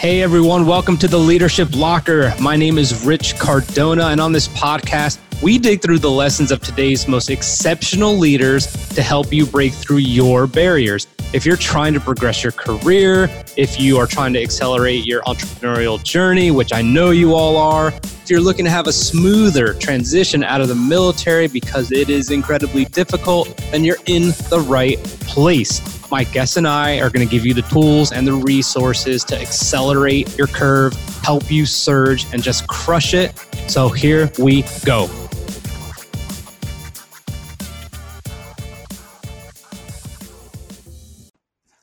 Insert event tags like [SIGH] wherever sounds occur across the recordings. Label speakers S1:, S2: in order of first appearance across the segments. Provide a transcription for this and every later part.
S1: Hey everyone, welcome to the Leadership Locker. My name is Rich Cardona, and on this podcast, we dig through the lessons of today's most exceptional leaders to help you break through your barriers. If you're trying to progress your career, if you are trying to accelerate your entrepreneurial journey, which I know you all are, if you're looking to have a smoother transition out of the military because it is incredibly difficult, then you're in the right place. My guests and I are going to give you the tools and the resources to accelerate your curve, help you surge, and just crush it. So here we go.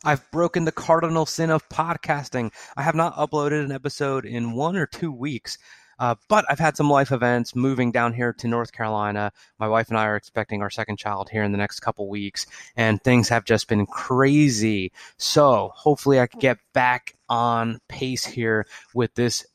S1: I've broken the cardinal sin of podcasting. I have not uploaded an episode in one or two weeks. Uh, but I've had some life events moving down here to North Carolina. My wife and I are expecting our second child here in the next couple weeks, and things have just been crazy. So hopefully, I can get back on pace here with this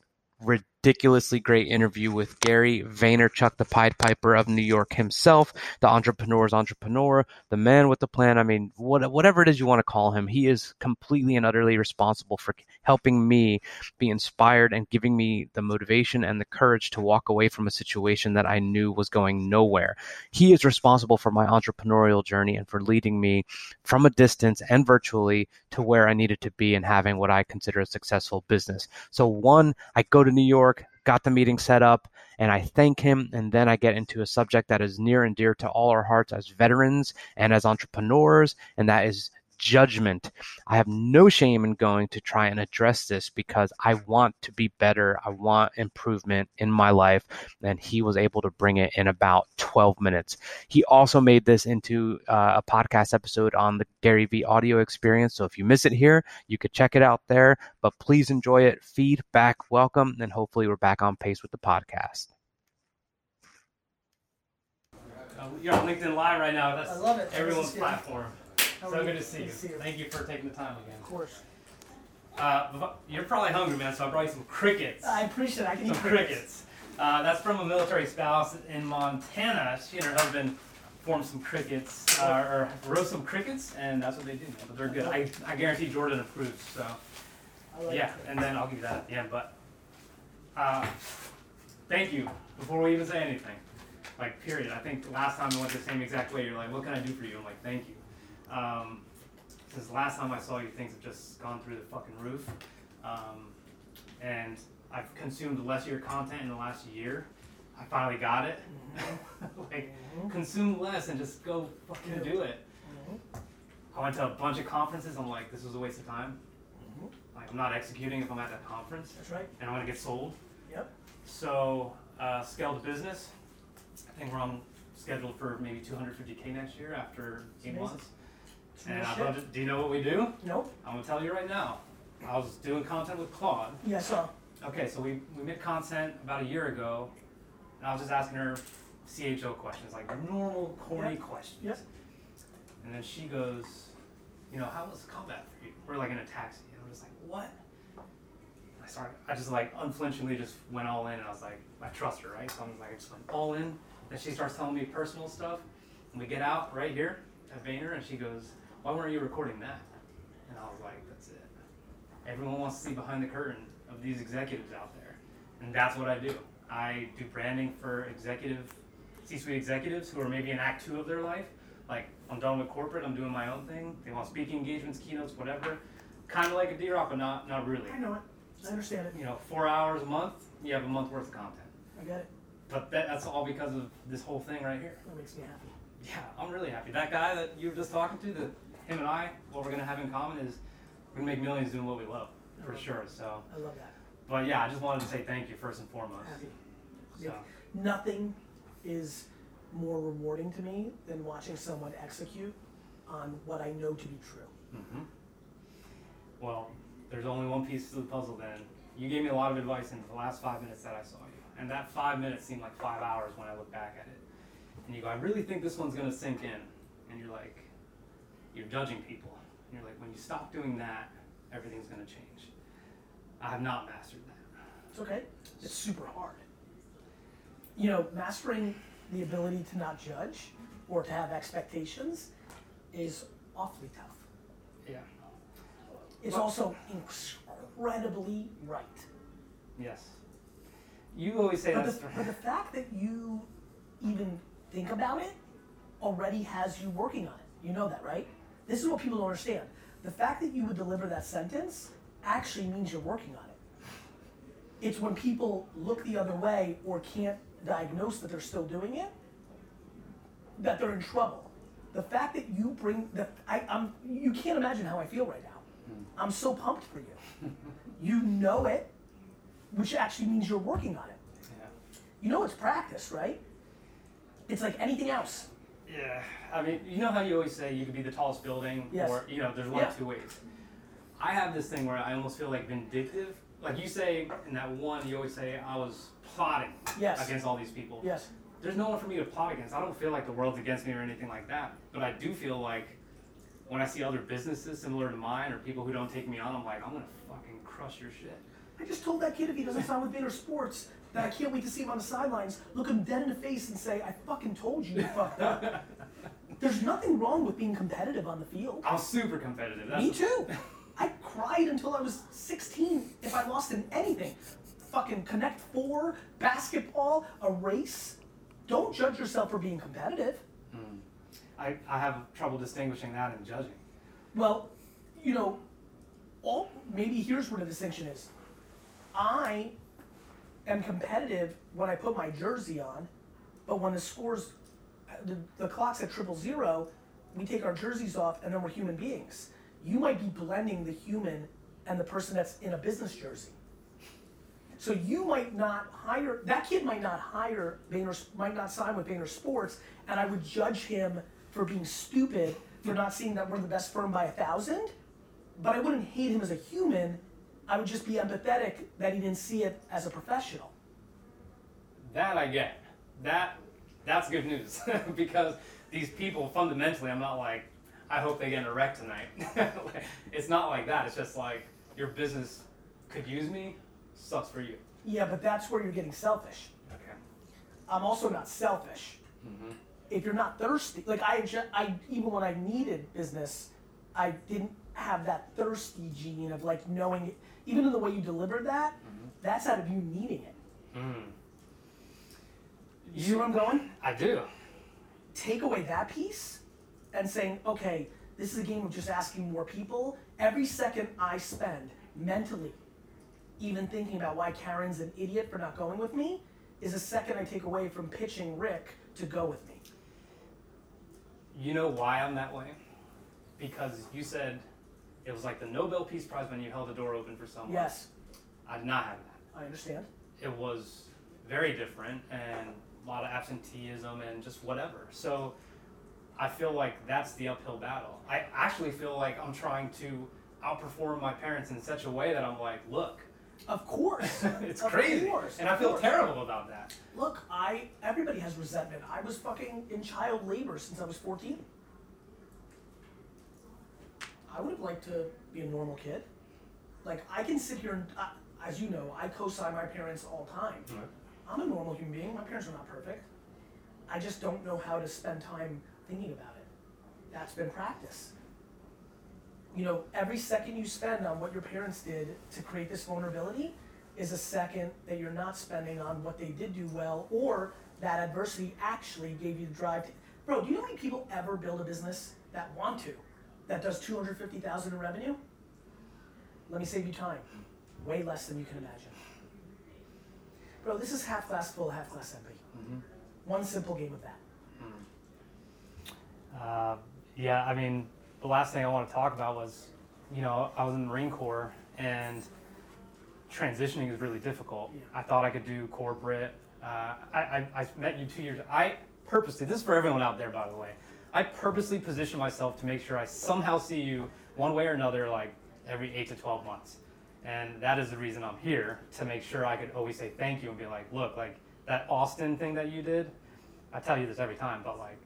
S1: ridiculously great interview with Gary Vaynerchuk, the Pied Piper of New York himself, the entrepreneur's entrepreneur, the man with the plan. I mean, what, whatever it is you want to call him, he is completely and utterly responsible for helping me be inspired and giving me the motivation and the courage to walk away from a situation that I knew was going nowhere. He is responsible for my entrepreneurial journey and for leading me from a distance and virtually to where I needed to be and having what I consider a successful business. So, one, I go to New York got the meeting set up, and I thank him. And then I get into a subject that is near and dear to all our hearts as veterans and as entrepreneurs, and that is judgment. I have no shame in going to try and address this because I want to be better. I want improvement in my life. And he was able to bring it in about 12 minutes. He also made this into uh, a podcast episode on the Gary Vee audio experience. So if you miss it here, you could check it out there. But please enjoy it. Feedback, welcome. And hopefully we're back on pace with the podcast. Uh, you're on LinkedIn Live right now. That's
S2: I love it.
S1: everyone's platform. So good to see you. Thank you for taking the time again.
S2: Of course.
S1: Uh, you're probably hungry, man, so I brought you some crickets.
S2: I appreciate it. I can
S1: some
S2: eat
S1: crickets. Uh, that's from a military spouse in Montana. She and her husband formed some crickets, uh, or roast some crickets, and that's what they do. Man. But they're good. I, I guarantee Jordan approves. So
S2: like
S1: yeah, and then I'll give you that at the end. But uh, thank you before we even say anything. Like period. I think last time we went the same exact way. You're like, what can I do for you? I'm like, thank you. Um, since last time I saw you, things have just gone through the fucking roof. Um, and I've consumed less of your content in the last year. I finally got it. [LAUGHS] like, consume less and just go fucking do it.
S2: Mhm.
S1: I went to a bunch of conferences. I'm like, this was a waste of time.
S2: Mhm.
S1: Like, I'm not executing if I'm at that conference,
S2: That's right.
S1: and I'm gonna get sold.
S2: Yep.
S1: So, uh, scale the business. I think we're on schedule for maybe 250k next year after eight months. And I it. Do you know what we do?
S2: Nope.
S1: I'm gonna tell you right now. I was doing content with Claude.
S2: I saw.
S1: Okay, so we, we made content about a year ago, and I was just asking her CHO questions, like normal corny
S2: Yep.
S1: questions.
S2: Yep.
S1: And then she goes, you know, how was combat for you? We're like in a taxi, and I'm just like, what? I started, I just like unflinchingly just went all in, and I was like, I trust her, right? So I'm like, I just went all in. Then she starts telling me personal stuff, and we get out right here at Vayner, and she goes, why weren't you recording that? And I was like, that's it. Everyone wants to see behind the curtain of these executives out there, and that's what I do. I do branding for executive, C-suite executives who are maybe in Act Two of their life. Like I'm done with corporate, I'm doing my own thing. They want speaking engagements, keynotes, whatever. Kind of like a D-Rock, but not not really.
S2: I know it. I understand it.
S1: You know, four hours a month, you have a month worth of content.
S2: I get it.
S1: But that, that's all because of this whole thing right here.
S2: That makes me happy.
S1: Yeah, I'm really happy. That guy that you were just talking to, that him and I, what we're gonna have in common is we're gonna make millions doing what we love, for sure. So,
S2: I love that.
S1: but yeah, I just wanted to say thank you first and foremost.
S2: Happy.
S1: So,
S2: Yeah. Nothing is more rewarding to me than watching someone execute on what I know to be true.
S1: hmm Well, there's only one piece to the puzzle then. You gave me a lot of advice in the last five minutes that I saw you. And that five minutes seemed like five hours when I look back at it. And you go, I really think this one's gonna sink in. And you're like, you're judging people. And you're like, when you stop doing that, everything's gonna change. I have not mastered that.
S2: It's okay. It's super hard. You know, mastering the ability to not judge or to have expectations is awfully tough.
S1: Yeah.
S2: It's also incredibly right.
S1: Yes. You always say
S2: But
S1: that's
S2: the, but the fact that you even think about it already has you working on it. You know that, right? This is what people don't understand. The fact that you would deliver that sentence actually means you're working on it. It's when people look the other way or can't diagnose that they're still doing it that they're in trouble. The fact that you bring the I, I'm you can't imagine how I feel right now. I'm so pumped for you. [LAUGHS] you know it, which actually means you're working on it.
S1: yeah.
S2: You know it's practice, right? It's like anything else.
S1: Yeah, I mean, you know how you always say you could be the tallest building,
S2: Yes.
S1: or you know, there's one
S2: Yeah.
S1: of two ways. I have this thing where I almost feel like vindictive. Like you say in that one, you always say I was plotting
S2: Yes.
S1: against all these people.
S2: Yes.
S1: There's no one for me to plot against. I don't feel like the world's against me or anything like that. But I do feel like when I see other businesses similar to mine or people who don't take me on, I'm like, I'm gonna fucking crush your shit.
S2: I just told that kid if he doesn't sign with Vayner Sports that I can't wait to see him on the sidelines, look him dead in the face and say, I fucking told you you fucked up. [LAUGHS] There's nothing wrong with being competitive on the field.
S1: I'm super competitive. That's
S2: Me too. [LAUGHS] I cried until I was 16 if I lost in anything. Fucking Connect Four, basketball, a race. Don't judge yourself for being competitive. Hmm.
S1: I, I have trouble distinguishing that and judging.
S2: Well, you know, all maybe here's where the distinction is. I am competitive when I put my jersey on, but when the scores, the, the clock's at triple zero, we take our jerseys off and then we're human beings. You might be blending the human and the person that's in a business jersey. So you might not hire that kid might not hire Vayner might not sign with Vayner Sports, and I would judge him for being stupid for not seeing that we're the best firm by a thousand. But I wouldn't hate him as a human. I would just be empathetic that he didn't see it as a professional.
S1: That I get. That that's good news [LAUGHS] because these people fundamentally, I'm not like, I hope they get in a wreck tonight. [LAUGHS] It's not like that. It's just like your business could use me. Sucks for you.
S2: Yeah, but that's where you're getting selfish.
S1: Okay.
S2: I'm also not selfish. Mm-hmm. If you're not thirsty, like I, I even when I needed business, I didn't have that thirsty gene of like knowing. Even in the way you delivered that, that's out of you needing it.
S1: Mm.
S2: You see where I'm going?
S1: I do.
S2: Take away that piece, and saying, okay, this is a game of just asking more people. Every second I spend mentally, even thinking about why Karen's an idiot for not going with me, is a second I take away from pitching Rick to go with me.
S1: You know why I'm that way? Because you said it was like the Nobel Peace Prize when you held the door open for someone.
S2: Yes,
S1: I did not have that.
S2: I understand.
S1: it was very different and a lot of absenteeism and just whatever. So I feel like that's the uphill battle. I actually feel like I'm trying to outperform my parents in such a way that I'm like, look,
S2: Of course. [LAUGHS]
S1: it's
S2: Of
S1: crazy.
S2: course,
S1: and I feel
S2: course.
S1: terrible about that.
S2: Look, I everybody has resentment. I was fucking in child labor since I was 14. I would have liked to be a normal kid. Like I can sit here and, uh, as you know, I co-sign my parents all time. I'm a normal human being. My parents are not perfect. I just don't know how to spend time thinking about it. That's been practice. You know, every second you spend on what your parents did to create this vulnerability is a second that you're not spending on what they did do well or that adversity actually gave you the drive to. Bro, do you know how many people ever build a business that want to, that does 250,000 in revenue? Let me save you time. Way less than you can imagine. Bro, this is half glass full, half glass empty. One simple game of that.
S1: Uh, yeah, I mean, the last thing I want to talk about was, you know, I was in the Marine Corps and transitioning is really difficult.
S2: Yeah.
S1: I thought I could do corporate. Uh, I, I, I met you two years. I purposely, this is for everyone out there, by the way. I purposely position myself to make sure I somehow see you one way or another, like every eight to 12 months. And that is the reason I'm here to make sure I could always say thank you and be like, look, like that Austin thing that you did, I tell you this every time, but like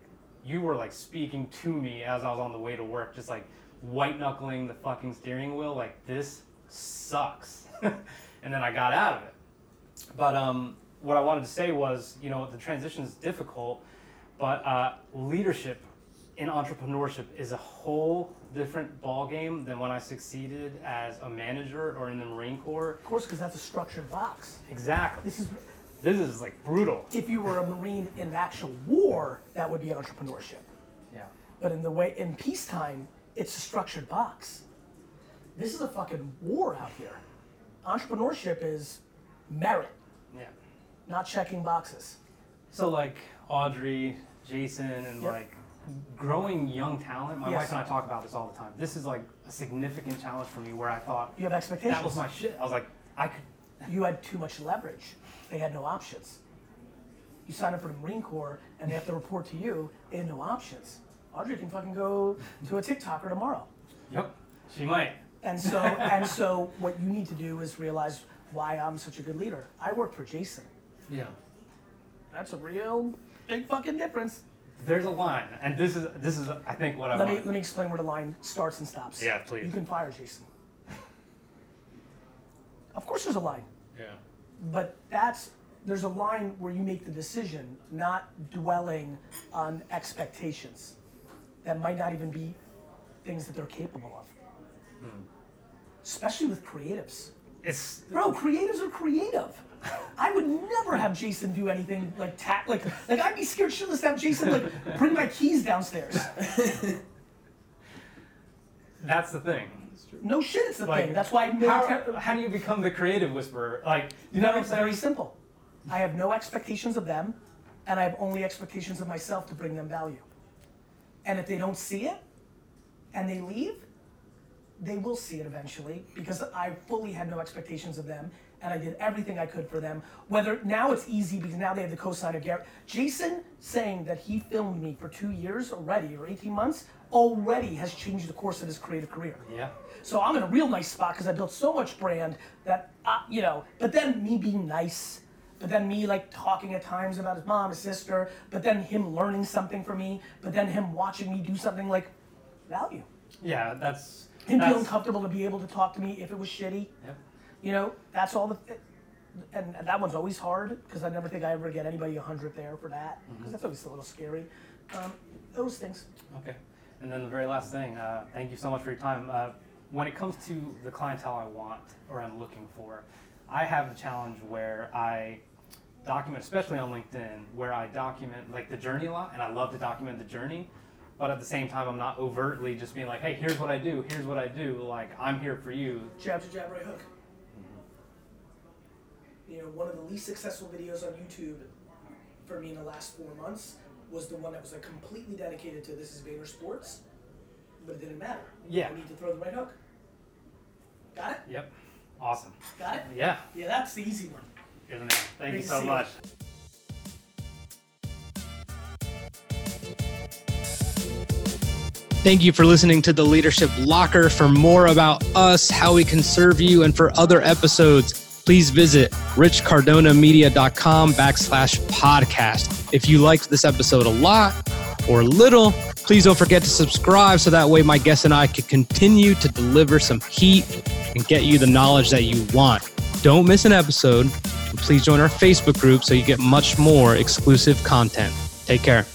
S1: you were like speaking to me as I was on the way to work, just like white knuckling the fucking steering wheel, like this sucks. [LAUGHS] and then I got out of it. But um, what I wanted to say was, you know, the transition is difficult, but uh, leadership
S3: in entrepreneurship is a whole different ball game than when I succeeded as a manager or in the Marine Corps.
S2: Of course, because that's a structured box.
S3: Exactly.
S2: This is
S3: This is like brutal.
S2: if you were a Marine in actual war, that would be entrepreneurship.
S3: Yeah.
S2: But in the way in peacetime, it's a structured box. This is a fucking war out here. Entrepreneurship is merit,
S3: Yeah.
S2: not checking boxes.
S3: So like Audrey, Jason, and
S2: Yep.
S3: like growing young talent. My
S2: Yes.
S3: wife and I talk about this all the time. This is like a significant challenge for me where I thought
S2: You have expectations.
S3: that was my shit. I was like, I could. [LAUGHS]
S2: you had too much leverage. They had no options. You sign up for the Marine Corps and they have to report to you. They had no options. Audrey can fucking go to a TikToker tomorrow.
S3: Yep. She might.
S2: And so, [LAUGHS] and so, what you need to do is realize why I'm such a good leader. I work for Jason.
S3: Yeah.
S2: That's a real big fucking difference.
S3: There's a line, and this is this is I think what I
S2: Let me let me explain where the line starts and stops.
S3: Yeah, please.
S2: You can fire Jason. Of course, there's a line,
S3: Yeah.
S2: but that's there's a line where you make the decision, not dwelling on expectations that might not even be things that they're capable of.
S3: Hmm.
S2: Especially with creatives.
S3: It's
S2: Bro, creatives are creative. I would never have Jason do anything like like like I'd be scared shitless to have Jason like bring my keys downstairs.
S3: that's the thing.
S2: No shit, it's the
S3: Like,
S2: thing. That's why
S3: How,
S2: military.
S3: how do you become the creative whisperer? Like, you know what I'm
S2: It's
S3: saying?
S2: very simple. I have no expectations of them, and I have only expectations of myself to bring them value. And if they don't see it, and they leave, they will see it eventually because I fully had no expectations of them, and I did everything I could for them. Whether now it's easy because now they have the cosign of Garrett. Jason saying that he filmed me for two years already or 18 months already has changed the course of his creative career.
S3: Yeah.
S2: So I'm in a real nice spot because I built so much brand that, uh, you know, but then me being nice, but then me like talking at times about his mom, his sister, but then him learning something from me, but then him watching me do something like value.
S3: Yeah, that's.
S2: Him
S3: that's,
S2: feeling comfortable to be able to talk to me if it was shitty.
S3: Yep.
S2: You know, that's all the. And, and that one's always hard because I never think I ever get anybody 100 there for that because that's always a little scary. Um, those things.
S3: Okay. And then the very last thing, uh, thank you so much for your time. Uh, when it comes to the clientele I want or I'm looking for, I have a challenge where I document, especially on LinkedIn, where I document like the journey a lot, and I love to document the journey. But at the same time, I'm not overtly just being like, "Hey, here's what I do. Here's what I do." Like, I'm here for you.
S2: Jab to jab right hook. Mm-hmm. You know, one of the least successful videos on YouTube for me in the last four months was the one that was like completely dedicated to this is Vayner Sports, but it didn't matter.
S3: Yeah.
S2: I need to throw the right hook. Got it?
S3: Yep. Awesome.
S2: Got it?
S3: Yeah.
S2: Yeah, that's the easy one.
S3: The man. Thank
S2: Great
S3: you so
S2: much. you.
S1: Thank you for listening to the Leadership Locker. For more about us, how we can serve you, and for other episodes, please visit richcardonamedia.com backslash podcast. If you liked this episode a lot or little, please don't forget to subscribe so that way my guests and I can continue to deliver some heat and get you the knowledge that you want. Don't miss an episode. Please join our Facebook group so you get much more exclusive content. Take care.